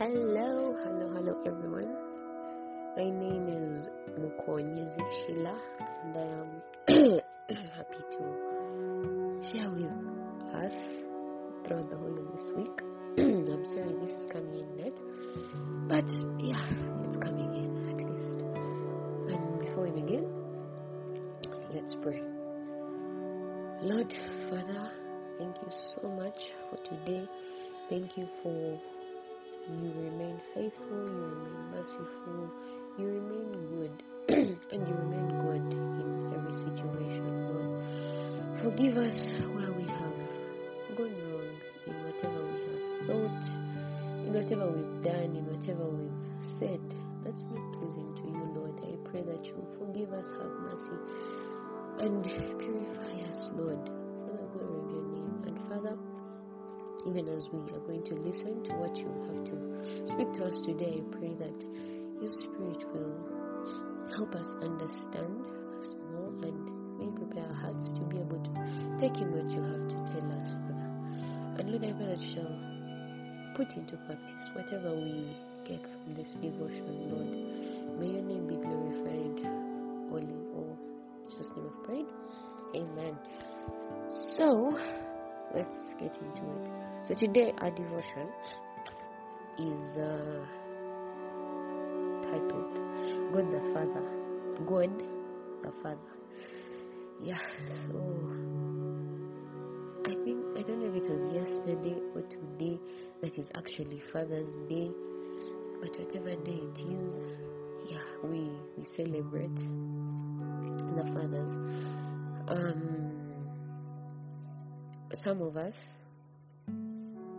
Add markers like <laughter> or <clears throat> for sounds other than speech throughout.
Hello, hello, hello, everyone. My name is Mukonyezi Shila, and I am <clears throat> happy to share with us throughout the whole of this week. <clears throat> I'm sorry this is coming in late, but yeah, it's coming in at least. And before we begin, let's pray. Lord, Father, thank you so much for today. Thank you for you remain faithful, you remain merciful, you remain good, <clears throat> and you remain good in every situation, Lord. Forgive us where we have gone wrong in whatever we have thought, in whatever we've done, in whatever we've said that's not pleasing to you, Lord. I pray that you forgive us, have mercy, and purify us, Lord, even as we are going to listen to what you have to speak to us today, I pray that your Spirit will help us understand us more and may prepare our hearts to be able to take in what you have to tell us, Father. And Lord, I pray that you shall put into practice whatever we get from this devotion, Lord. May your name be glorified all in all. Jesus' name of. Amen. So, let's get into it. So today our devotion is uh, titled God the Father. God the Father. Yeah, so I think I don't know if it was yesterday or today that is actually Father's Day, but whatever day it is, yeah, we we celebrate the fathers. Um, some of us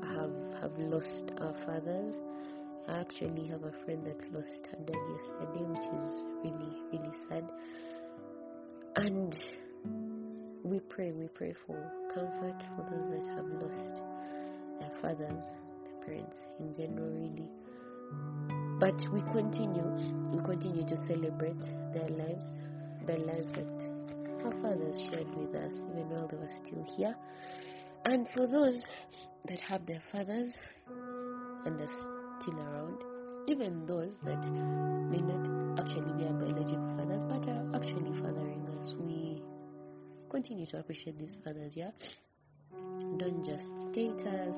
have have lost our fathers. I actually have a friend that lost her dad yesterday, which is really really sad. And we pray, we pray for comfort for those that have lost their fathers, their parents in general, really. But we continue, we continue to celebrate their lives, their lives that our fathers shared with us, even while they were still here. And for those that have their fathers and are still around, even those that may not actually be our biological fathers but are actually fathering us, we continue to appreciate these fathers, yeah? Don't just state us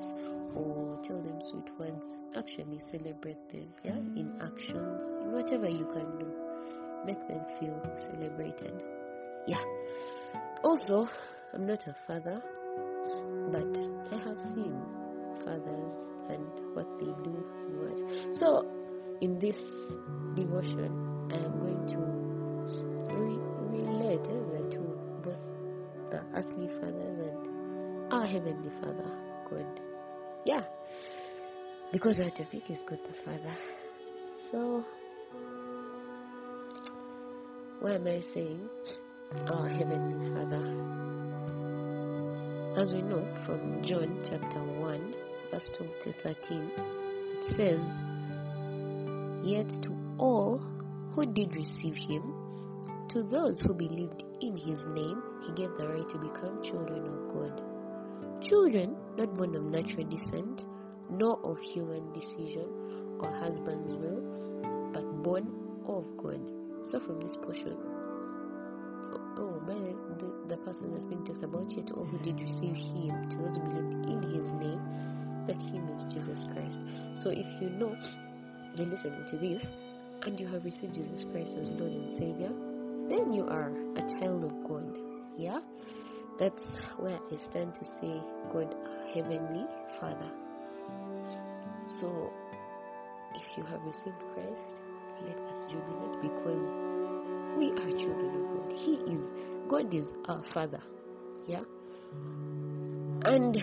or tell them sweet words, actually celebrate them, yeah? In actions, in whatever you can do, make them feel celebrated, yeah. Also, I'm not a father, but I have seen fathers and what they do and what. So, in this devotion, I am going to re- relate eh, two, both the earthly fathers and our heavenly Father, God. Yeah, because our topic is God the Father. So, what am I saying? Our heavenly Father. As we know from John chapter 1, verse 12 to 13, it says, Yet to all who did receive him, to those who believed in his name, he gave the right to become children of God. Children not born of natural descent, nor of human decision or husband's will, but born of God. So from this portion, person that's being talked about yet all who did receive him, to those who believed in his name, that he means Jesus Christ. So if you know, you're listening to this, and you have received Jesus Christ as Lord and Savior, then you are a child of God. Yeah? That's where I stand to say God, Heavenly Father. So if you have received Christ, let us jubilate because we are children of God. He is, God is our Father. Yeah? And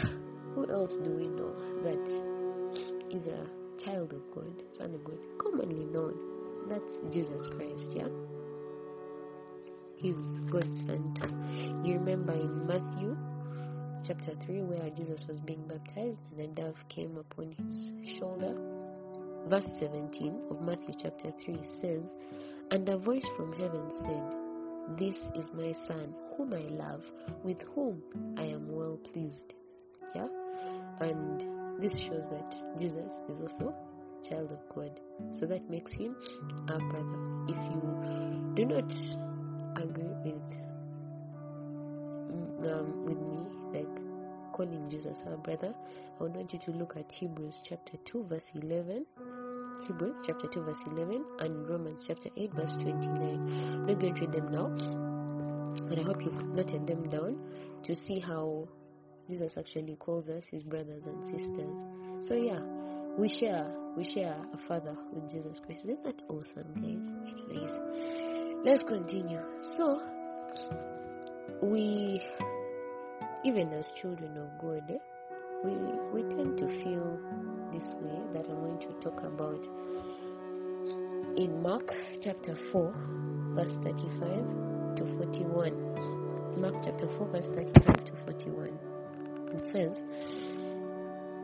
who else do we know that is a child of God, son of God, commonly known? That's Jesus Christ, yeah? He's God's son. You remember in Matthew chapter 3 where Jesus was being baptized and a dove came upon his shoulder? Verse 17 of Matthew chapter 3 says, And a voice from heaven said, This is my son, whom I love, with whom I am well pleased. Yeah? And this shows that Jesus is also child of God. So that makes him our brother. If you do not agree with mm, um, with me, like calling Jesus our brother, I would want you to look at Hebrews chapter 2, verse 11. Hebrews chapter 2, verse 11, and Romans chapter 8, verse 29. I'm not going to read them now, but I hope you've noted them down to see how Jesus actually calls us his brothers and sisters. So, yeah, we share we share a father with Jesus Christ. Isn't that awesome, guys? Anyways, let's continue. So, we, even as children of God, eh, we we tend to feel this way that I'm going to talk about in Mark chapter 4, verse 35 to 41. Mark chapter 4, verse 35 to 41. It says,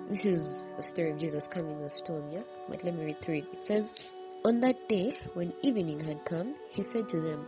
This is the story of Jesus calming the storm, yeah? But let me read through it. It says, On that day, when evening had come, he said to them,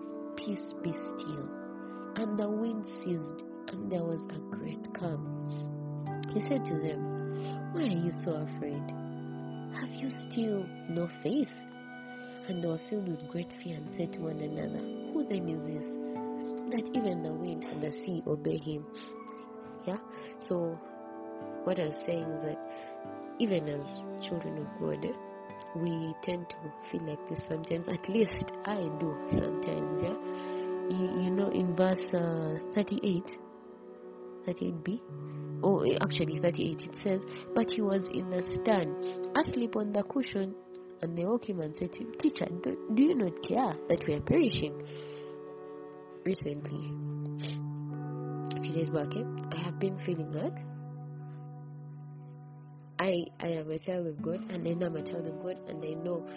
Peace be still. And the wind ceased, and there was a great calm. He said to them, Why are you so afraid? Have you still no faith? And they were filled with great fear and said to one another, Who then is this? That even the wind and the sea obey him. Yeah? So, what I was saying is that even as children of God, we tend to feel like this sometimes. At least I do sometimes, yeah? You, you know, in verse uh, 38, 38b, oh, actually 38, it says, But he was in the stern, asleep on the cushion. And they woke him and said to him, Teacher, do, do you not care that we are perishing? Recently, a few days back, eh, I have been feeling like I I am a child of God and I know I'm a child of God and I know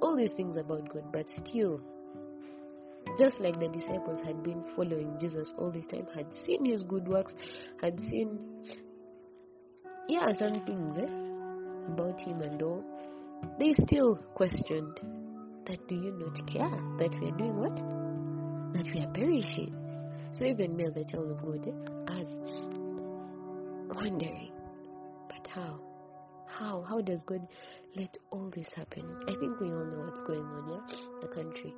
all these things about God, but still, just like the disciples had been following Jesus all this time, had seen his good works, had seen yeah some things eh, about him and all, they still questioned that do you not care that we are doing what? That we are perishing. So even me as a child of God, eh, I was wondering, but how? How? How does God let all this happen? I think we all know what's going on, yeah? The country.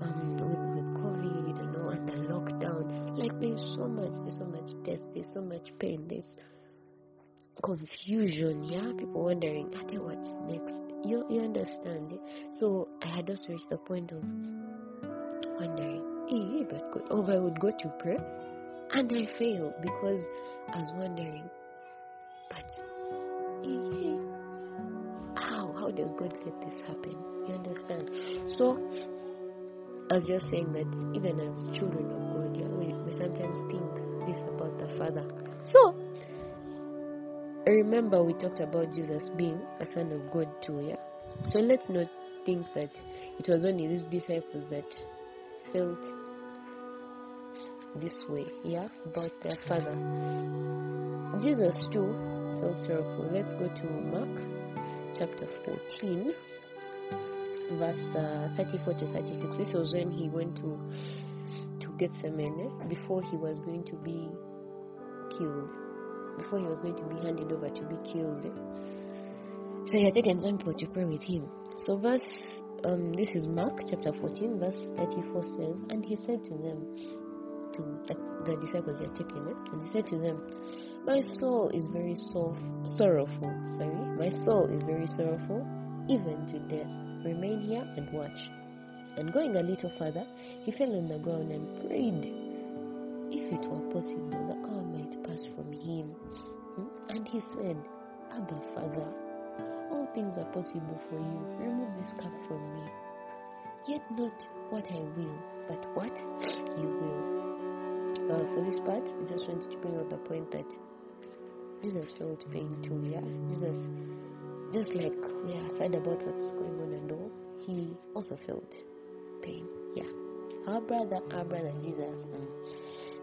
Um, with, with COVID and all, and the lockdown. Like, there's so much, there's so much death, there's so much pain, there's confusion, yeah? People wondering, what's next? You, you understand? Yeah? So, I had also reached the point of wondering, eh, but God, oh, I would go to pray, and I failed because I was wondering, but eh, God let this happen? You understand? So I was just saying that even as children of God, yeah, we, we sometimes think this about the Father. So I remember we talked about Jesus being a son of God too, yeah? So let's not think that it was only these disciples that felt this way, yeah, about their father. Jesus too felt sorrowful. Let's go to Mark chapter 14, verse uh, 34 to 36. This was when he went to to Gethsemane before he was going to be killed, before he was going to be handed over to be killed. So he had taken some people to pray with him. So verse um, this is Mark chapter 14, verse 34 says, And he said to them, to the, the disciples he had taken it, and he said to them, My soul is very so, sorrowful. Sorry, my soul is very sorrowful, even to death. Remain here and watch. And going a little further, he fell on the ground and prayed, if it were possible, the hour might pass from him. Hmm? And he said, Abba, Father, all things are possible for you. Remove this cup from me. Yet not what I will, but what you will. Uh, for this part, I just wanted to bring out the point that Jesus felt pain too. Yeah, Jesus just like we are sad about what's going on and all, he also felt pain. Yeah. Our brother, our brother Jesus. Mm.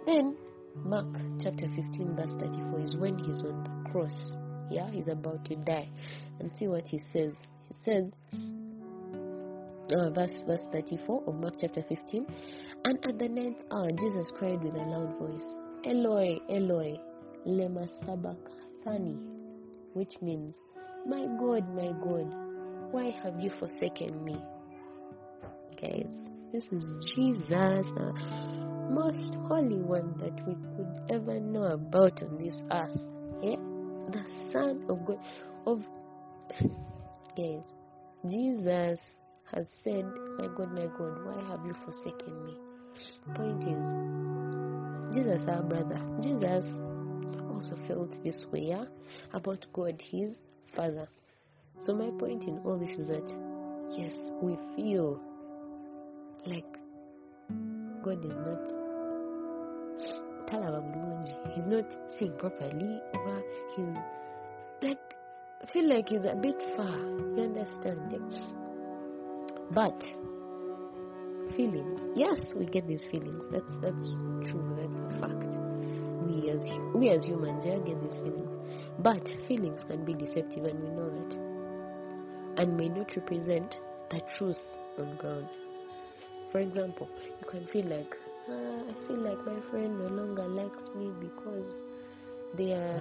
Then Mark chapter 15, verse 34 is when he's on the cross. Yeah, he's about to die. And see what he says. He says, uh, verse verse 34 of Mark chapter 15. And at the ninth hour, Jesus cried with a loud voice, Eloi, Eloi, lema which means, My God, my God, why have you forsaken me? Guys, this is Jesus, the most holy one that we could ever know about on this earth. Yeah? The Son of God. Of <laughs> guys, Jesus has said, My God, my God, why have you forsaken me? Point is, Jesus, our brother, Jesus also felt this way yeah, about God, his Father. So, my point in all this is that, yes, we feel like God is not he's not seeing properly or he's like feel like he's a bit far you understand but feelings yes we get these feelings that's that's true that's a fact we as we as humans yeah get these feelings but feelings can be deceptive and we know that and may not represent the truth on ground for example you can feel like uh, I feel like my friend no longer likes me because they are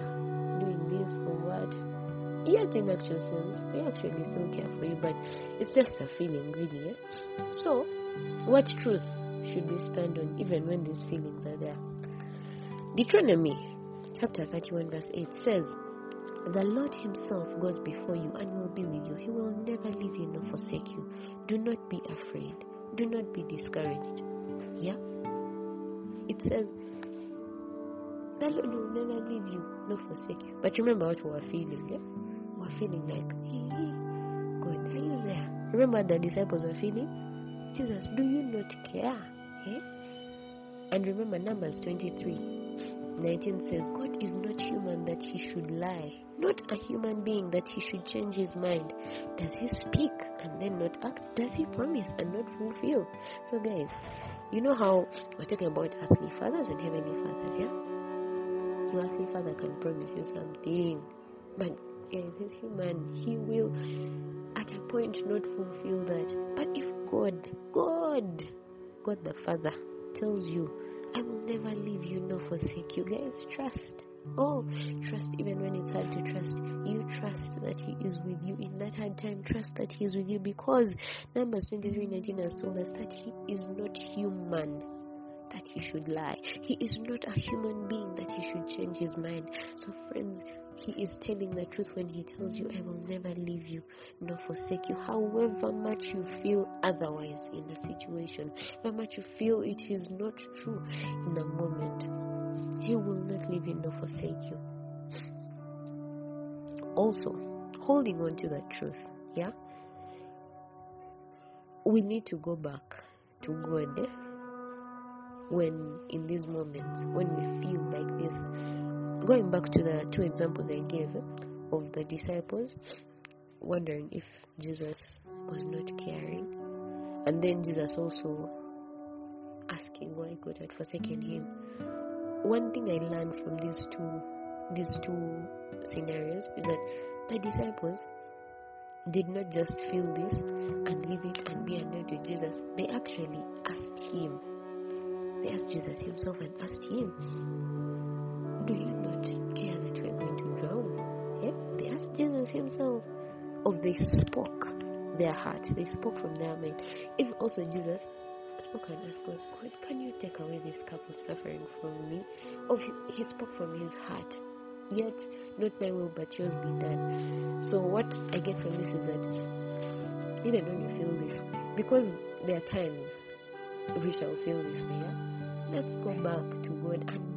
doing this or what. Yet, in actual sense, they actually still care for you, but it's just a feeling, really. Eh? So, what truth should we stand on even when these feelings are there? Deuteronomy chapter 31, verse 8 says, The Lord Himself goes before you and will be with you. He will never leave you nor forsake you. Do not be afraid. Do not be discouraged. Yeah? It says, The Lord will never leave you nor forsake you. But remember what we were feeling. Yeah? We were feeling like, hey, God, are you there? Remember the disciples were feeling? Jesus, do you not care? Yeah? And remember Numbers 23. 19 says, God is not human that he should lie, not a human being that he should change his mind. Does he speak and then not act? Does he promise and not fulfill? So, guys, you know how we're talking about earthly fathers and heavenly fathers, yeah? Your earthly father can promise you something, but guys, he's human. He will, at a point, not fulfill that. But if God, God, God the Father tells you, I will never leave you nor forsake you. Guys, trust. Oh, trust even when it's hard to trust. You trust that He is with you in that hard time. Trust that He is with you because Numbers 23 19 has told us that He is not human that He should lie. He is not a human being that He should change His mind. So, friends, he is telling the truth when he tells you, I will never leave you nor forsake you. However much you feel otherwise in the situation, however much you feel it is not true in the moment, he will not leave you nor forsake you. Also, holding on to the truth, yeah? We need to go back to God when in these moments when we feel like this going back to the two examples I gave of the disciples wondering if Jesus was not caring, and then Jesus also asking why God had forsaken him. One thing I learned from these two these two scenarios is that the disciples did not just feel this and leave it and be annoyed with Jesus. They actually asked him. They asked Jesus himself and asked him, Do you not care that we're going to drown? Yeah? They asked Jesus himself. Or they spoke their heart. They spoke from their mind. If also Jesus spoke and asked God, God, can you take away this cup of suffering from me? Or he spoke from his heart. Yet, not my will but yours be done. So, what I get from this is that even when you feel this way, because there are times we shall feel this way, yeah? let's go back to God and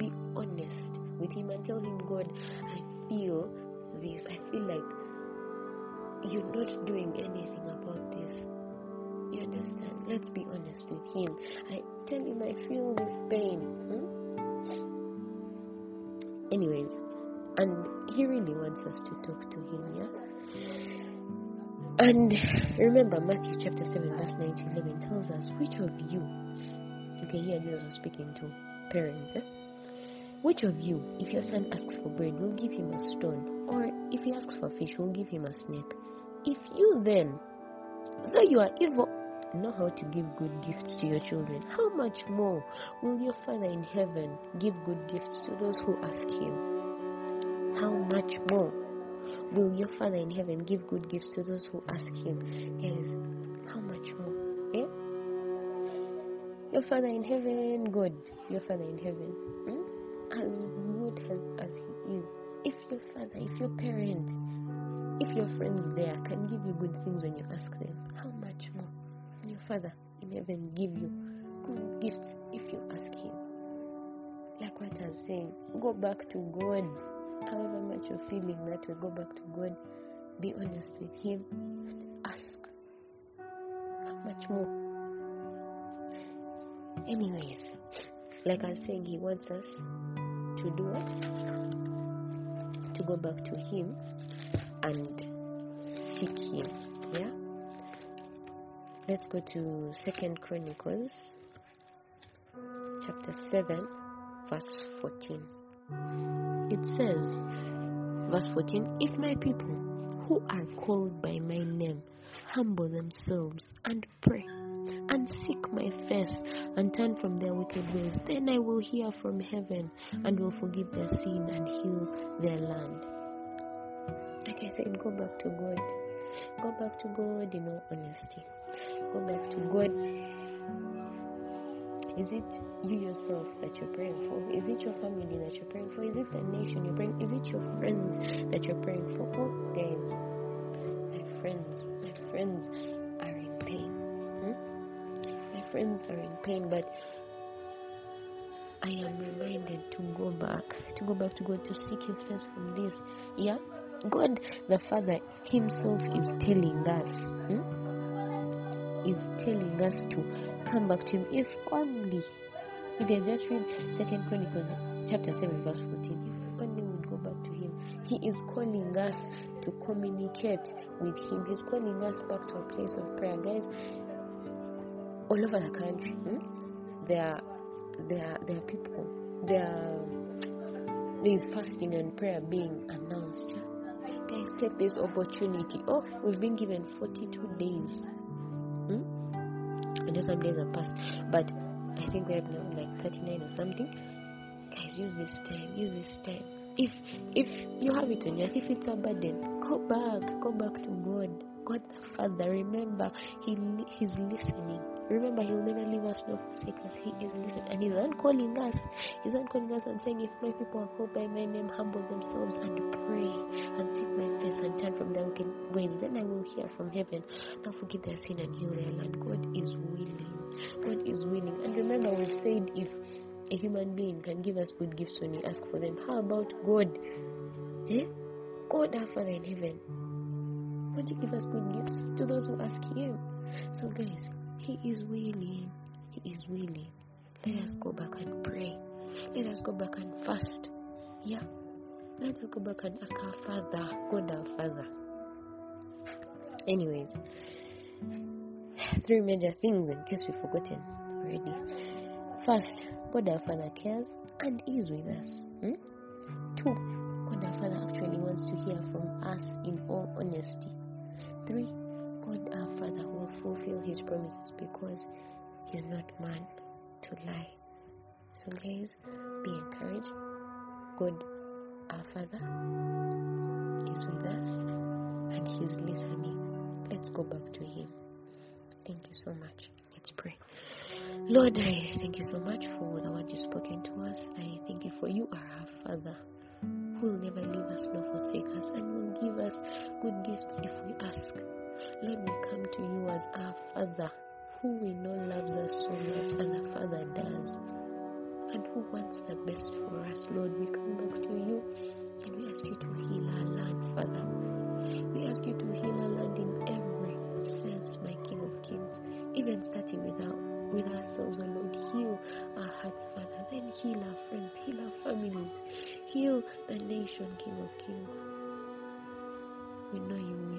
tell Him, God, I feel this. I feel like you're not doing anything about this. You understand? Let's be honest with Him. I tell Him I feel this pain. Hmm? Anyways, and He really wants us to talk to Him, yeah? And remember, Matthew chapter 7, verse 9 to 11 tells us, Which of you, okay, here Jesus was speaking to parents, eh? Which of you, if your son asks for bread, will give him a stone? Or if he asks for fish, will give him a snake? If you then, though you are evil, know how to give good gifts to your children, how much more will your Father in heaven give good gifts to those who ask him? How much more will your Father in heaven give good gifts to those who ask him? Guys, how much more? Yeah? Your Father in heaven, good. Your Father in heaven, hmm? As good as, as he is. If your father, if your parent, if your friends there can give you good things when you ask them, how much more will your Father in heaven give you good gifts if you ask him? Like what I was saying, go back to God. However much you're feeling that way, go back to God. Be honest with Him and ask. How much more? Anyways, like I was saying, He wants us to do? To go back to Him and seek Him. Yeah? Let's go to Second Chronicles chapter 7, verse 14 it says, verse 14, If my people who are called by my name humble themselves and pray and seek my face and turn from their wicked ways, then I will hear from heaven and will forgive their sin and heal their land. Like I said, go back to God. Go back to God in all honesty. Go back to God is it you yourself that you're praying for? Is it your family that you're praying for? Is it the nation you're praying? Is it your friends that you're praying for? Oh, guys, my friends, my friends are in pain. Friends are in pain, but I am reminded to go back, to go back to God, to seek His face from this. Yeah, God the Father Himself is telling us. Hmm? is telling us to come back to him if only If you just read second chronicles chapter 7 verse 14 if only we would go back to him he is calling us to communicate with him he's calling us back to a place of prayer guys all over the country hmm? there there there are people there there is fasting and prayer being announced guys take this opportunity oh we've been given 42 days Hmm? I know some days have passed, but I think we have now like 39 or something. Guys, use this time. Use this time. If if you have it on you, if it's a burden, go back. Go back to God. God the Father. Remember, He He's listening. Remember, He'll never leave us nor forsake us. He is listening, and He's not calling us. He's not calling us and saying, "If my people are called by my name, humble themselves and pray and seek my face and turn from their wicked ways, then I will hear from heaven. Now forgive their sin and heal their land." God is willing. God is willing. And remember, we've said if a human being can give us good gifts when we ask for them, how about God? Eh? God, our Father in heaven, won't He give us good gifts to those who ask Him? So, guys, He is willing. He is willing. Let us go back and pray. Let us go back and fast. Yeah? Let us go back and ask our Father, God our Father. Anyways, three major things in case we've forgotten already. First, God our Father cares and is with us. Hmm? Two, God our Father actually wants to hear from us in all honesty. Three, fulfill his promises because he's not man to lie. So, guys, be encouraged. God our Father is with us and he's listening. Let's go back to him. Thank you so much. Let's pray. Lord, I thank you so much for the word you've spoken to us. I thank you for you are our Father who will never leave us nor forsake us and will give us good gifts if we ask. Lord, me come to you as our Father who we know loves us so much as a Father does and who wants the best for us. Lord, we come back to you and we ask you to heal our land, Father. We ask you to heal our land in every sense, my King of Kings, even starting with our with ourselves, oh Lord. Heal our hearts, Father. Then heal our friends, heal our families, heal the nation, King of Kings. We know you will.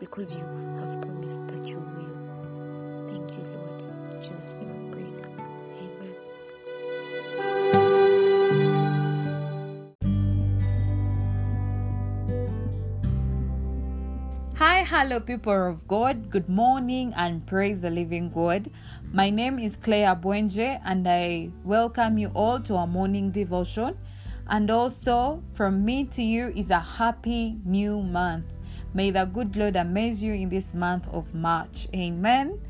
Because you have promised that you will. Thank you, Lord. In Jesus' name I pray. Amen. Hi, hello, people of God. Good morning and praise the living God. My name is Claire Bwenje, and I welcome you all to our morning devotion. And also, from me to you is a happy new month. May the good Lord amaze you in this month of March. Amen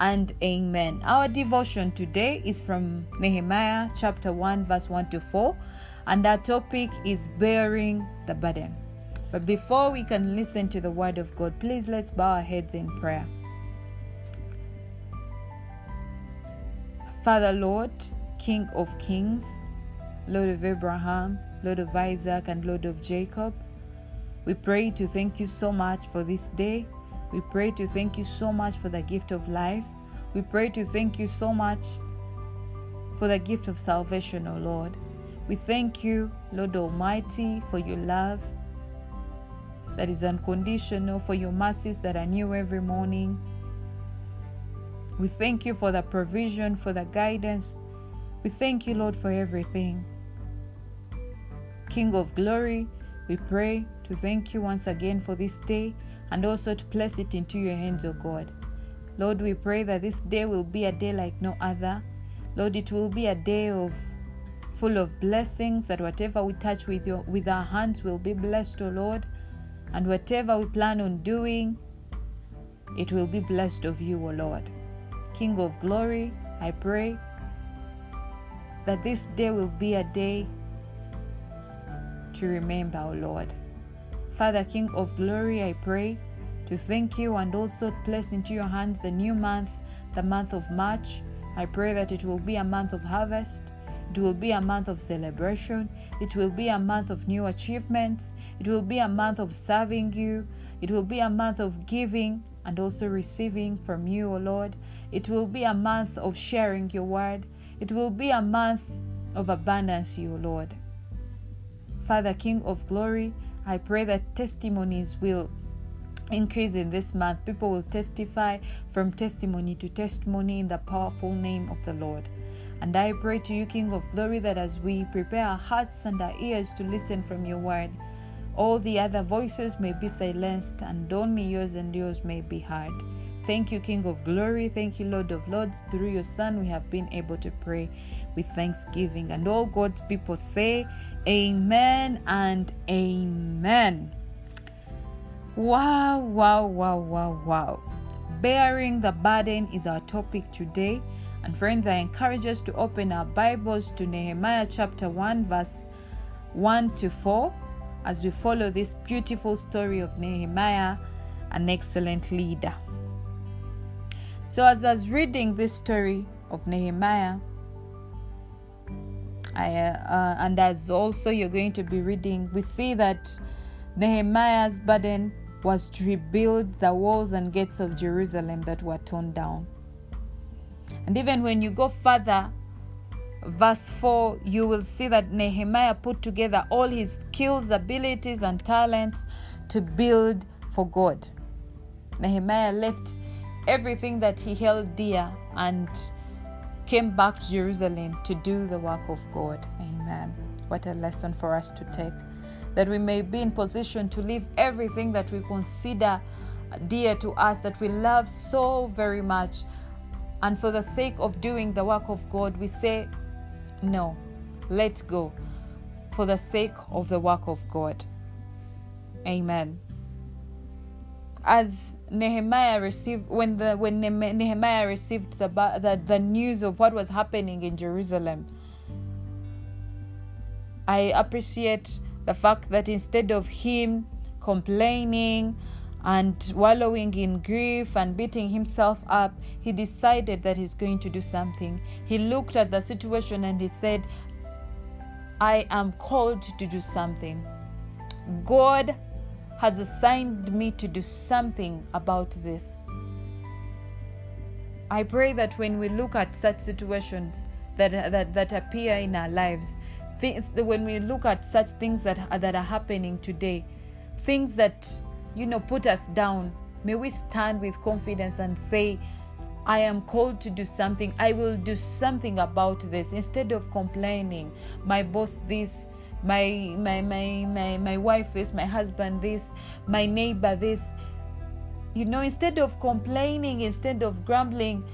and amen. Our devotion today is from Nehemiah chapter 1, verse 1 to 4, and our topic is bearing the burden. But before we can listen to the word of God, please let's bow our heads in prayer. Father, Lord, King of kings, Lord of Abraham, Lord of Isaac, and Lord of Jacob, we pray to thank you so much for this day. We pray to thank you so much for the gift of life. We pray to thank you so much for the gift of salvation, O Lord. We thank you, Lord Almighty, for your love that is unconditional, for your mercies that are new every morning. We thank you for the provision, for the guidance. We thank you, Lord, for everything. King of glory, we pray to thank you once again for this day and also to place it into your hands, O God. Lord, we pray that this day will be a day like no other. Lord, it will be a day of full of blessings that whatever we touch with your with our hands will be blessed, O Lord. And whatever we plan on doing, it will be blessed of you, O Lord. King of glory, I pray that this day will be a day to remember, O Lord. Father, King of glory, I pray to thank you and also place into your hands the new month, the month of March. I pray that it will be a month of harvest. It will be a month of celebration. It will be a month of new achievements. It will be a month of serving you. It will be a month of giving and also receiving from you, O Lord. It will be a month of sharing your word. It will be a month of abundance, you, Lord. Father, King of glory, I pray that testimonies will increase in this month. People will testify from testimony to testimony in the powerful name of the Lord. And I pray to you, King of glory, that as we prepare our hearts and our ears to listen from your word, all the other voices may be silenced and only yours and yours may be heard. Thank you, King of glory. Thank you, Lord of lords. Through your Son, we have been able to pray with thanksgiving. And all God's people say, Amen and Amen. Wow, wow, wow, wow, wow. Bearing the burden is our topic today. And friends, I encourage us to open our Bibles to Nehemiah chapter 1, verse 1 to 4, as we follow this beautiful story of Nehemiah, an excellent leader. So, as I was reading this story of Nehemiah, I, uh, and as also you're going to be reading, we see that Nehemiah's burden was to rebuild the walls and gates of Jerusalem that were torn down. And even when you go further, verse 4, you will see that Nehemiah put together all his skills, abilities, and talents to build for God. Nehemiah left everything that he held dear and came back to Jerusalem to do the work of God. Amen. What a lesson for us to take. That we may be in position to leave everything that we consider dear to us, that we love so very much. And for the sake of doing the work of God, we say, no, let go for the sake of the work of God. Amen. As Nehemiah received when the when Nehemiah received the, the the news of what was happening in Jerusalem, I appreciate the fact that instead of him complaining and wallowing in grief and beating himself up, he decided that he's going to do something. He looked at the situation and he said, I am called to do something. God has assigned me to do something about this. I pray that when we look at such situations that, that, that appear in our lives, things, when we look at such things that, that are happening today, things that you know put us down may we stand with confidence and say, I am called to do something. I will do something about this instead of complaining. My boss, this, my my my my, my wife, this, my husband, this, my neighbor, this. You know, instead of complaining, instead of grumbling,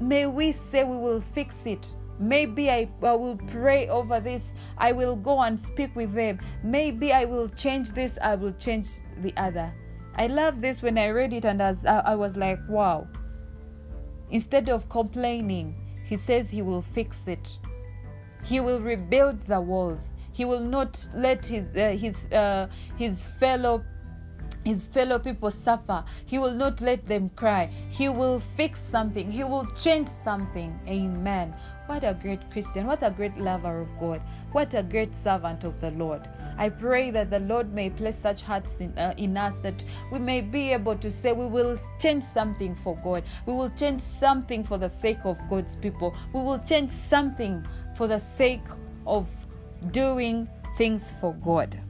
may we say we will fix it. Maybe I, I will pray over this. I will go and speak with them. Maybe I will change this. I will change the other. I love this when I read it and as I, I was like, wow Instead of complaining, he says he will fix it. He will rebuild the walls. He will not let his uh, his uh, his fellow his fellow people suffer. He will not let them cry. He will fix something. He will change something. Amen. What a great Christian. What a great lover of God. What a great servant of the Lord. I pray that the Lord may place such hearts in, uh, in us that we may be able to say we will change something for God. We will change something for the sake of God's people. We will change something for the sake of doing things for God.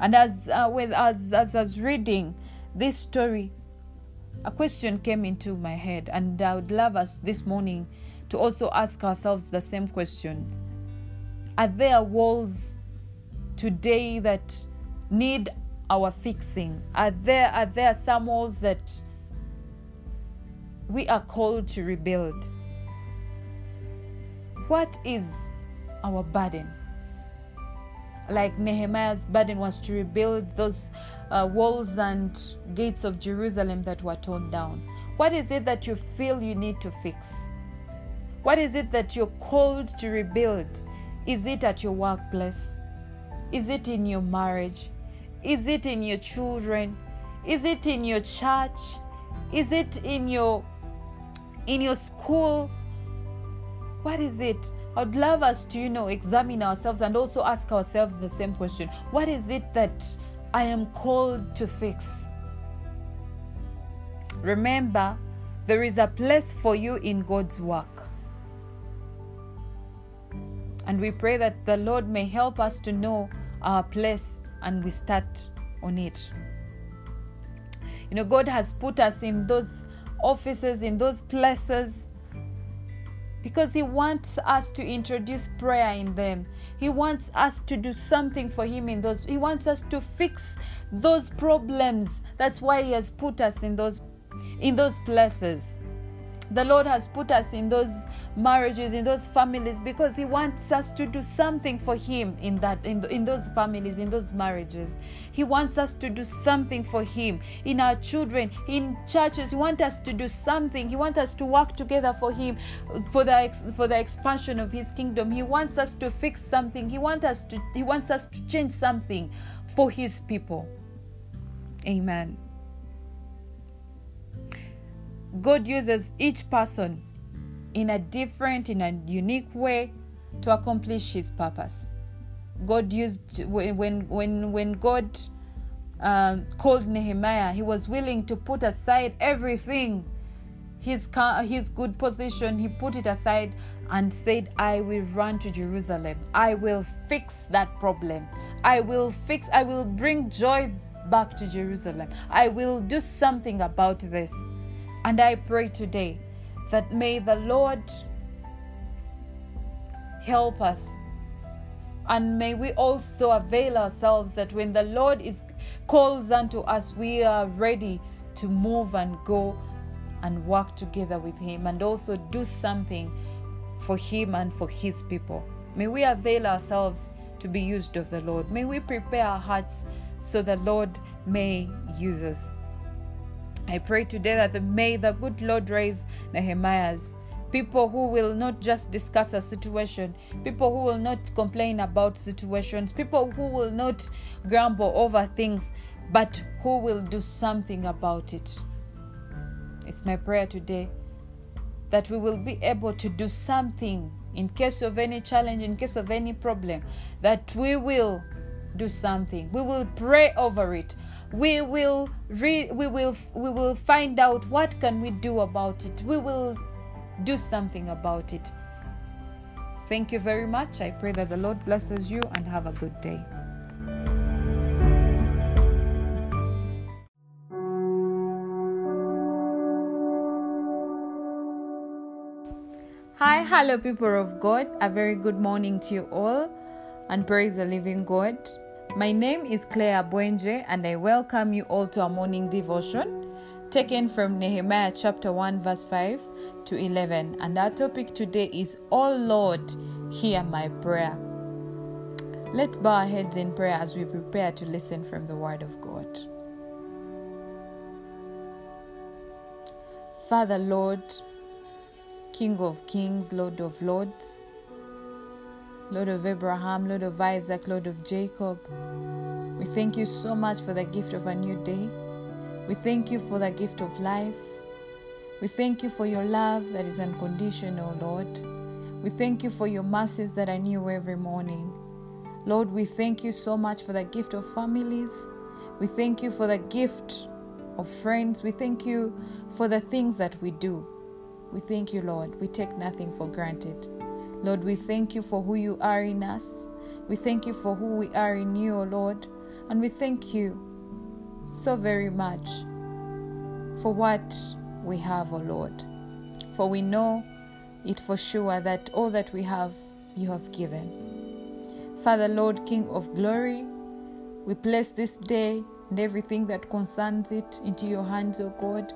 And as uh, well as, as I was reading this story, a question came into my head, and I would love us this morning to also ask ourselves the same questions. Are there walls today that need our fixing? Are there are there some walls that we are called to rebuild? What is our burden? Like Nehemiah's burden was to rebuild those uh, walls and gates of Jerusalem that were torn down. What is it that you feel you need to fix? What is it that you're called to rebuild? Is it at your workplace? Is it in your marriage? Is it in your children? Is it in your church? Is it in your in your school? What is it? I'd love us to, you know, examine ourselves and also ask ourselves the same question. What is it that I am called to fix? Remember, there is a place for you in God's work. And we pray that the Lord may help us to know our place and we start on it. You know, God has put us in those offices, in those places, because He wants us to introduce prayer in them. He wants us to do something for Him in those. He wants us to fix those problems. That's why He has put us in those in those places. The Lord has put us in those marriages in those families because he wants us to do something for him in that in, in those families in those marriages. He wants us to do something for him. In our children in churches he wants us to do something. He wants us to work together for him for the for the expansion of his kingdom. He wants us to fix something. He wants us to he wants us to change something for his people. Amen. God uses each person in a different, in a unique way to accomplish his purpose. God used when when when God um, called Nehemiah, he was willing to put aside everything, his his good position. He put it aside and said, "I will run to Jerusalem. I will fix that problem. I will fix. I will bring joy back to Jerusalem. I will do something about this." And I pray today that may the Lord help us. And may we also avail ourselves that when the Lord is calls unto us, we are ready to move and go and work together with Him and also do something for Him and for His people. May we avail ourselves to be used of the Lord. May we prepare our hearts so the Lord may use us. I pray today that may the good Lord raise Nehemiahs, people who will not just discuss a situation, people who will not complain about situations, people who will not grumble over things, but who will do something about it. It's my prayer today that we will be able to do something in case of any challenge, in case of any problem, that we will do something. We will pray over it we will re- we will we will find out what can we do about it we will do something about it thank you very much i pray that the lord blesses you and have a good day Hi, hello, people of God. A very good morning to you all, and praise the living God. My name is Claire Bwenje, and I welcome you all to our morning devotion taken from Nehemiah chapter 1, verse 5 to 11. And our topic today is, Oh Lord, hear my prayer. Let's bow our heads in prayer as we prepare to listen from the Word of God. Father, Lord, King of kings, Lord of lords, Lord of Abraham, Lord of Isaac, Lord of Jacob, we thank you so much for the gift of a new day. We thank you for the gift of life. We thank you for your love that is unconditional, Lord. We thank you for your mercies that are new every morning. Lord, we thank you so much for the gift of families. We thank you for the gift of friends. We thank you for the things that we do. We thank you, Lord. We take nothing for granted. Lord, we thank you for who you are in us. We thank you for who we are in you, O Lord. And we thank you so very much for what we have, O Lord. For we know it for sure that all that we have, you have given. Father, Lord, King of glory, we place this day and everything that concerns it into your hands, O God.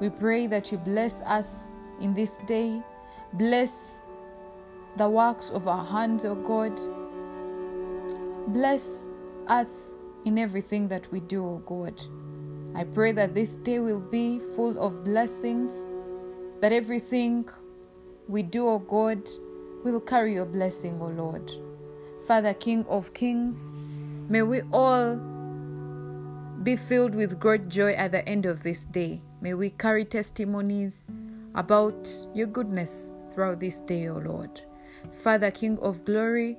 We pray that you bless us in this day. Bless the works of our hands, O God. Bless us in everything that we do, O God. I pray that this day will be full of blessings, that everything we do, O God, will carry your blessing, O Lord. Father, King of Kings, may we all be filled with great joy at the end of this day. May we carry testimonies about your goodness throughout this day, O Lord. Father, King of Glory,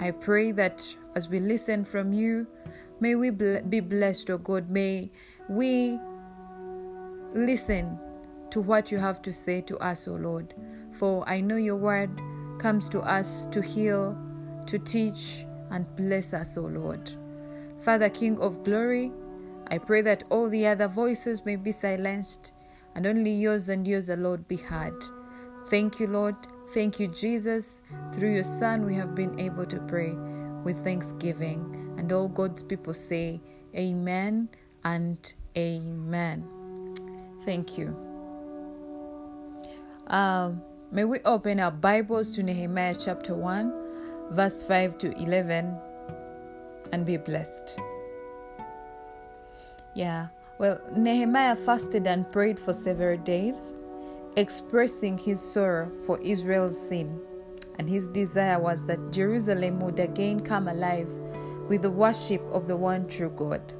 I pray that as we listen from you, may we be blessed, O God. May we listen to what you have to say to us, O Lord. For I know your word comes to us to heal, to teach, and bless us, O Lord. Father, King of glory, I pray that all the other voices may be silenced and only yours and yours alone be heard. Thank you, Lord. Thank you, Jesus. Through your Son, we have been able to pray with thanksgiving. And all God's people say, Amen and Amen. Thank you. Um, May we open our Bibles to Nehemiah chapter 1, verse 5 to 11, and be blessed. Yeah, well, Nehemiah fasted and prayed for several days, expressing his sorrow for Israel's sin, and his desire was that Jerusalem would again come alive with the worship of the one true God.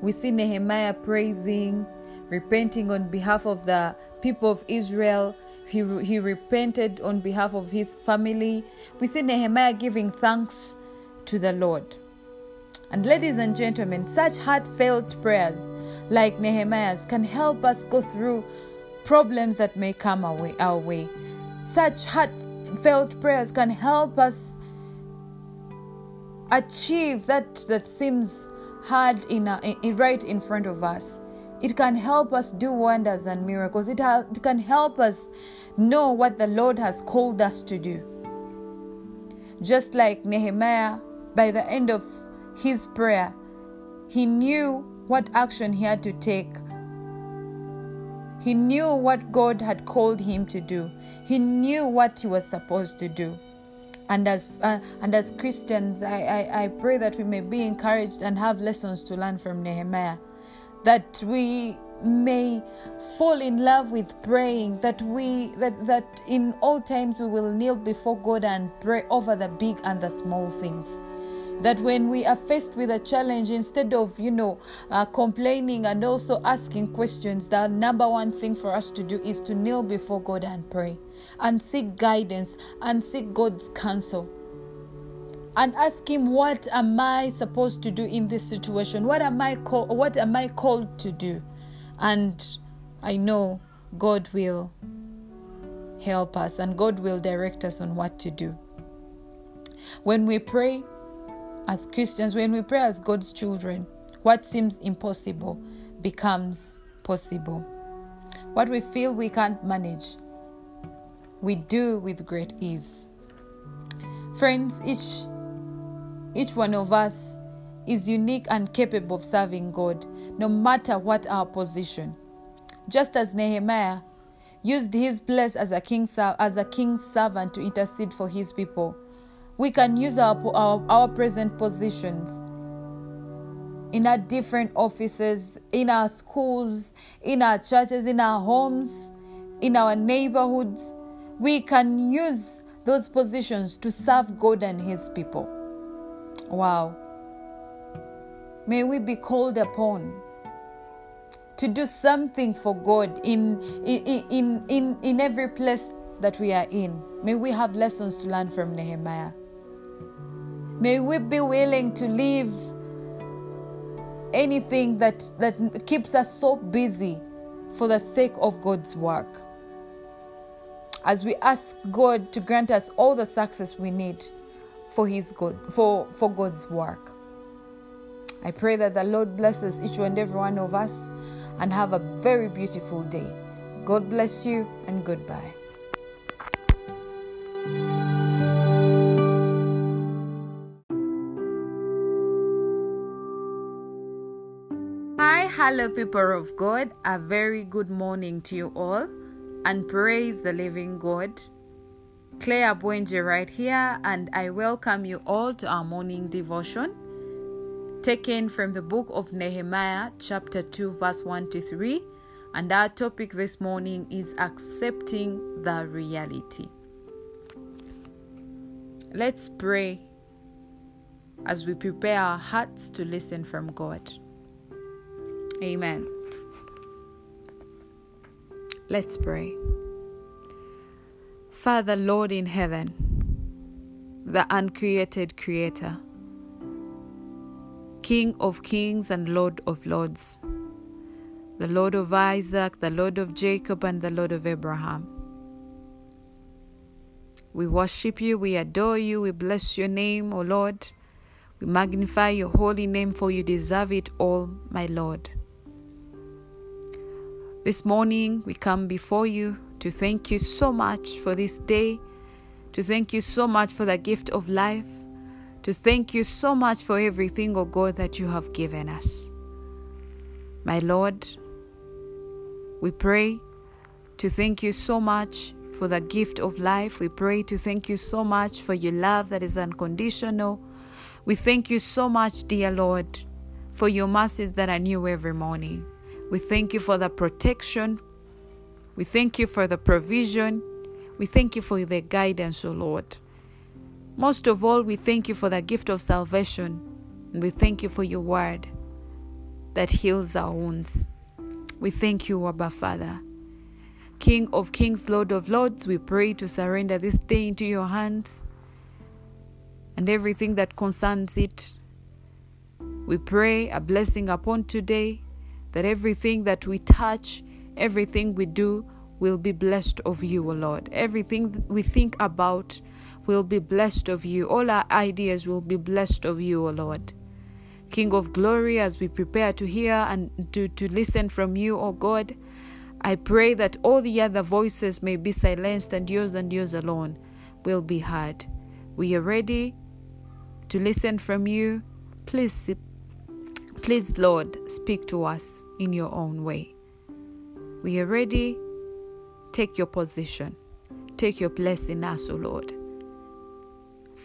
We see Nehemiah praising, repenting on behalf of the people of Israel he, he repented on behalf of his family. We see Nehemiah giving thanks to the Lord. And ladies and gentlemen, such heartfelt prayers like Nehemiah's can help us go through problems that may come our way. Our way. Such heartfelt prayers can help us achieve that that seems hard in, a, in right in front of us. It can help us do wonders and miracles. It, ha- it can help us know what the Lord has called us to do. Just like Nehemiah, by the end of his prayer, he knew what action he had to take. He knew what God had called him to do. He knew what he was supposed to do. And as uh, and as Christians, I, I, I pray that we may be encouraged and have lessons to learn from Nehemiah that we may fall in love with praying that we that that in all times we will kneel before god and pray over the big and the small things that when we are faced with a challenge instead of you know uh, complaining and also asking questions the number one thing for us to do is to kneel before god and pray and seek guidance and seek god's counsel and ask him what am i supposed to do in this situation? What am i call, what am i called to do? And i know god will help us and god will direct us on what to do. When we pray as christians when we pray as god's children what seems impossible becomes possible what we feel we can't manage we do with great ease. Friends, each each one of us is unique and capable of serving God, no matter what our position. Just as Nehemiah used his place as a king as a king's servant to intercede for his people, we can use our, our, our present positions in our different offices, in our schools, in our churches, in our homes, in our neighborhoods. We can use those positions to serve God and His people. Wow. May we be called upon to do something for God in, in, in, in, in every place that we are in. May we have lessons to learn from Nehemiah. May we be willing to leave anything that, that keeps us so busy for the sake of God's work. As we ask God to grant us all the success we need for his God for, for God's work. I pray that the Lord blesses each and every one of us and have a very beautiful day. God bless you and goodbye. Hello, people of God. A very good morning to you all, and praise the living God. Claire Abwenje right here, and I welcome you all to our morning devotion taken from the book of Nehemiah, chapter 2, verse 1 to 3. And our topic this morning is accepting the reality. Let's pray as we prepare our hearts to listen from God. Amen. Let's pray. Father, Lord in heaven, the uncreated Creator, King of kings and Lord of lords, the Lord of Isaac, the Lord of Jacob, and the Lord of Abraham. We worship you, we adore you, we bless your name, O Lord. We magnify your holy name, for you deserve it all, my Lord. This morning we come before you to thank you so much for this day, to thank you so much for the gift of life, to thank you so much for everything, O oh God, that you have given us. My Lord, we pray to thank you so much for the gift of life. We pray to thank you so much for your love that is unconditional. We thank you so much, dear Lord, for your mercies that are new every morning. We thank you for the protection. We thank you for the provision. We thank you for the guidance, O Lord. Most of all, we thank you for the gift of salvation. And we thank you for your word that heals our wounds. We thank you, Abba Father. King of kings, Lord of lords, we pray to surrender this day into your hands and everything that concerns it. We pray a blessing upon today that everything that we touch, everything we do, will be blessed of you, O Lord. Everything we think about will be blessed of you. All our ideas will be blessed of you, O Lord. King of glory, as we prepare to hear and to, to listen from you, O God, I pray that all the other voices may be silenced and yours and yours alone will be heard. We are ready to listen from you. Please, please, Lord, speak to us in your own way. We are ready. Take your position. Take your place in us, O Lord.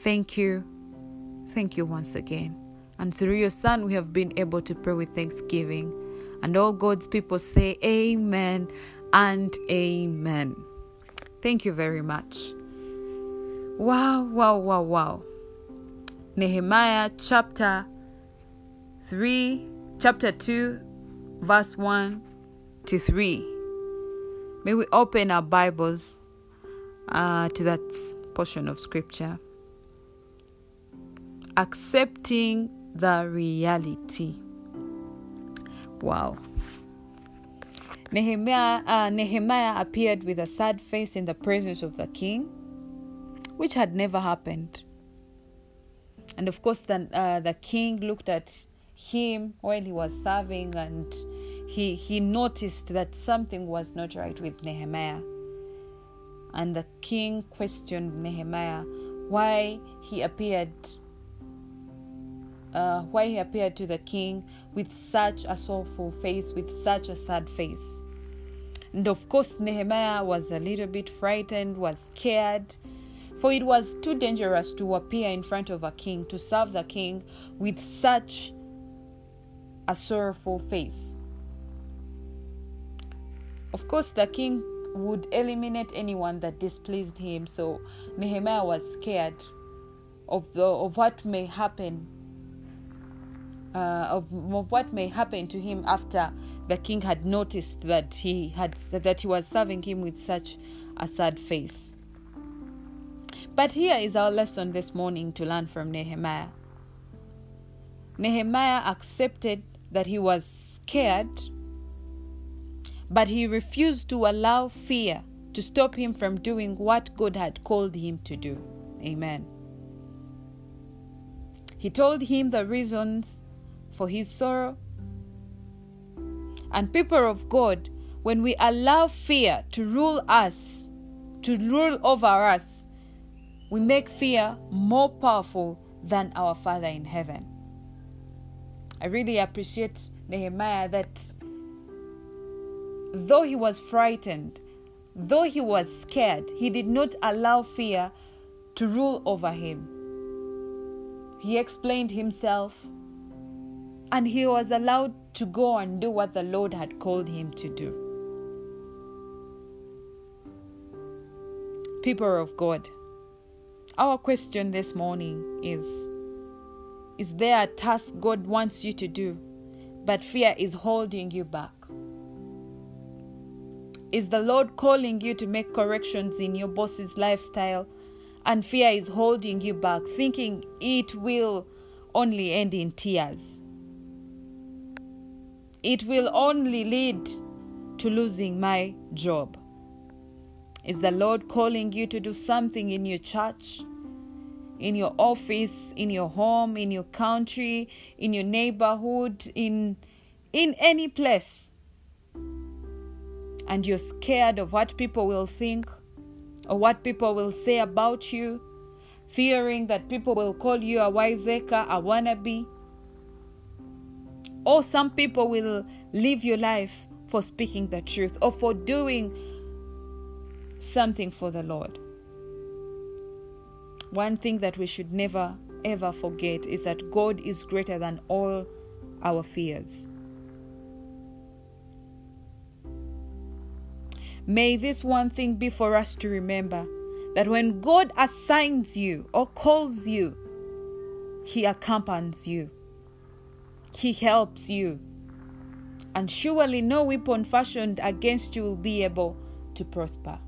Thank you. Thank you once again. And through your Son, we have been able to pray with thanksgiving. And all God's people say, Amen and Amen. Thank you very much. Wow, wow, wow, wow. Nehemiah chapter 3, chapter 2, verse 1 to 3. May we open our Bibles uh, to that portion of scripture. Accepting the reality. Wow. Nehemiah, uh, Nehemiah appeared with a sad face in the presence of the king, which had never happened. And of course, the, uh, the king looked at him while he was serving and he, he noticed that something was not right with Nehemiah. and the king questioned Nehemiah why he appeared uh, why he appeared to the king with such a sorrowful face, with such a sad face. And of course, Nehemiah was a little bit frightened, was scared, for it was too dangerous to appear in front of a king, to serve the king with such a sorrowful face. Of course, the king would eliminate anyone that displeased him, so Nehemiah was scared of the of what may happen uh, of, of what may happen to him after the king had noticed that he had that he was serving him with such a sad face. But here is our lesson this morning to learn from Nehemiah. Nehemiah accepted that he was scared, but he refused to allow fear to stop him from doing what God had called him to do. Amen. He told him the reasons for his sorrow. And people of God, when we allow fear to rule us, to rule over us, we make fear more powerful than our Father in heaven. I really appreciate Nehemiah that though he was frightened, though he was scared, he did not allow fear to rule over him. He explained himself, and he was allowed to go and do what the Lord had called him to do. People of God, our question this morning is Is there a task God wants you to do, but fear is holding you back? Is the Lord calling you to make corrections in your boss's lifestyle, and fear is holding you back, thinking it will only end in tears? it will only lead to losing my job. Is the Lord calling you to do something in your church, in your office, in your home, in your country, in your neighborhood, in in any place? And you're scared of what people will think or what people will say about you, fearing that people will call you a wiseacre, a wannabe or some people will live your life for speaking the truth or for doing something for the Lord. One thing that we should never ever forget is that God is greater than all our fears. May this one thing be for us to remember that when God assigns you or calls you, He accompanies you. He helps you. And surely no weapon fashioned against you will be able to prosper.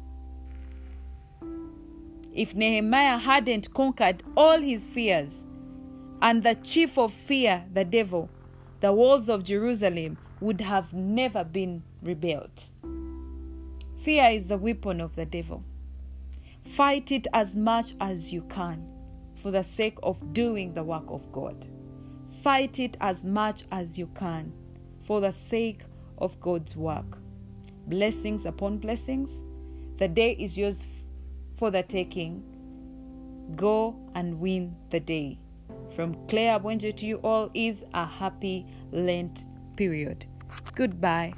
If Nehemiah hadn't conquered all his fears, and the chief of fear, the devil, the walls of Jerusalem would have never been rebuilt. Fear is the weapon of the devil. Fight it as much as you can for the sake of doing the work of God. Fight it as much as you can for the sake of God's work. Blessings upon blessings. The day is yours for the taking. Go and win the day. From Claire Abwenje to you all is a happy Lent period. Goodbye.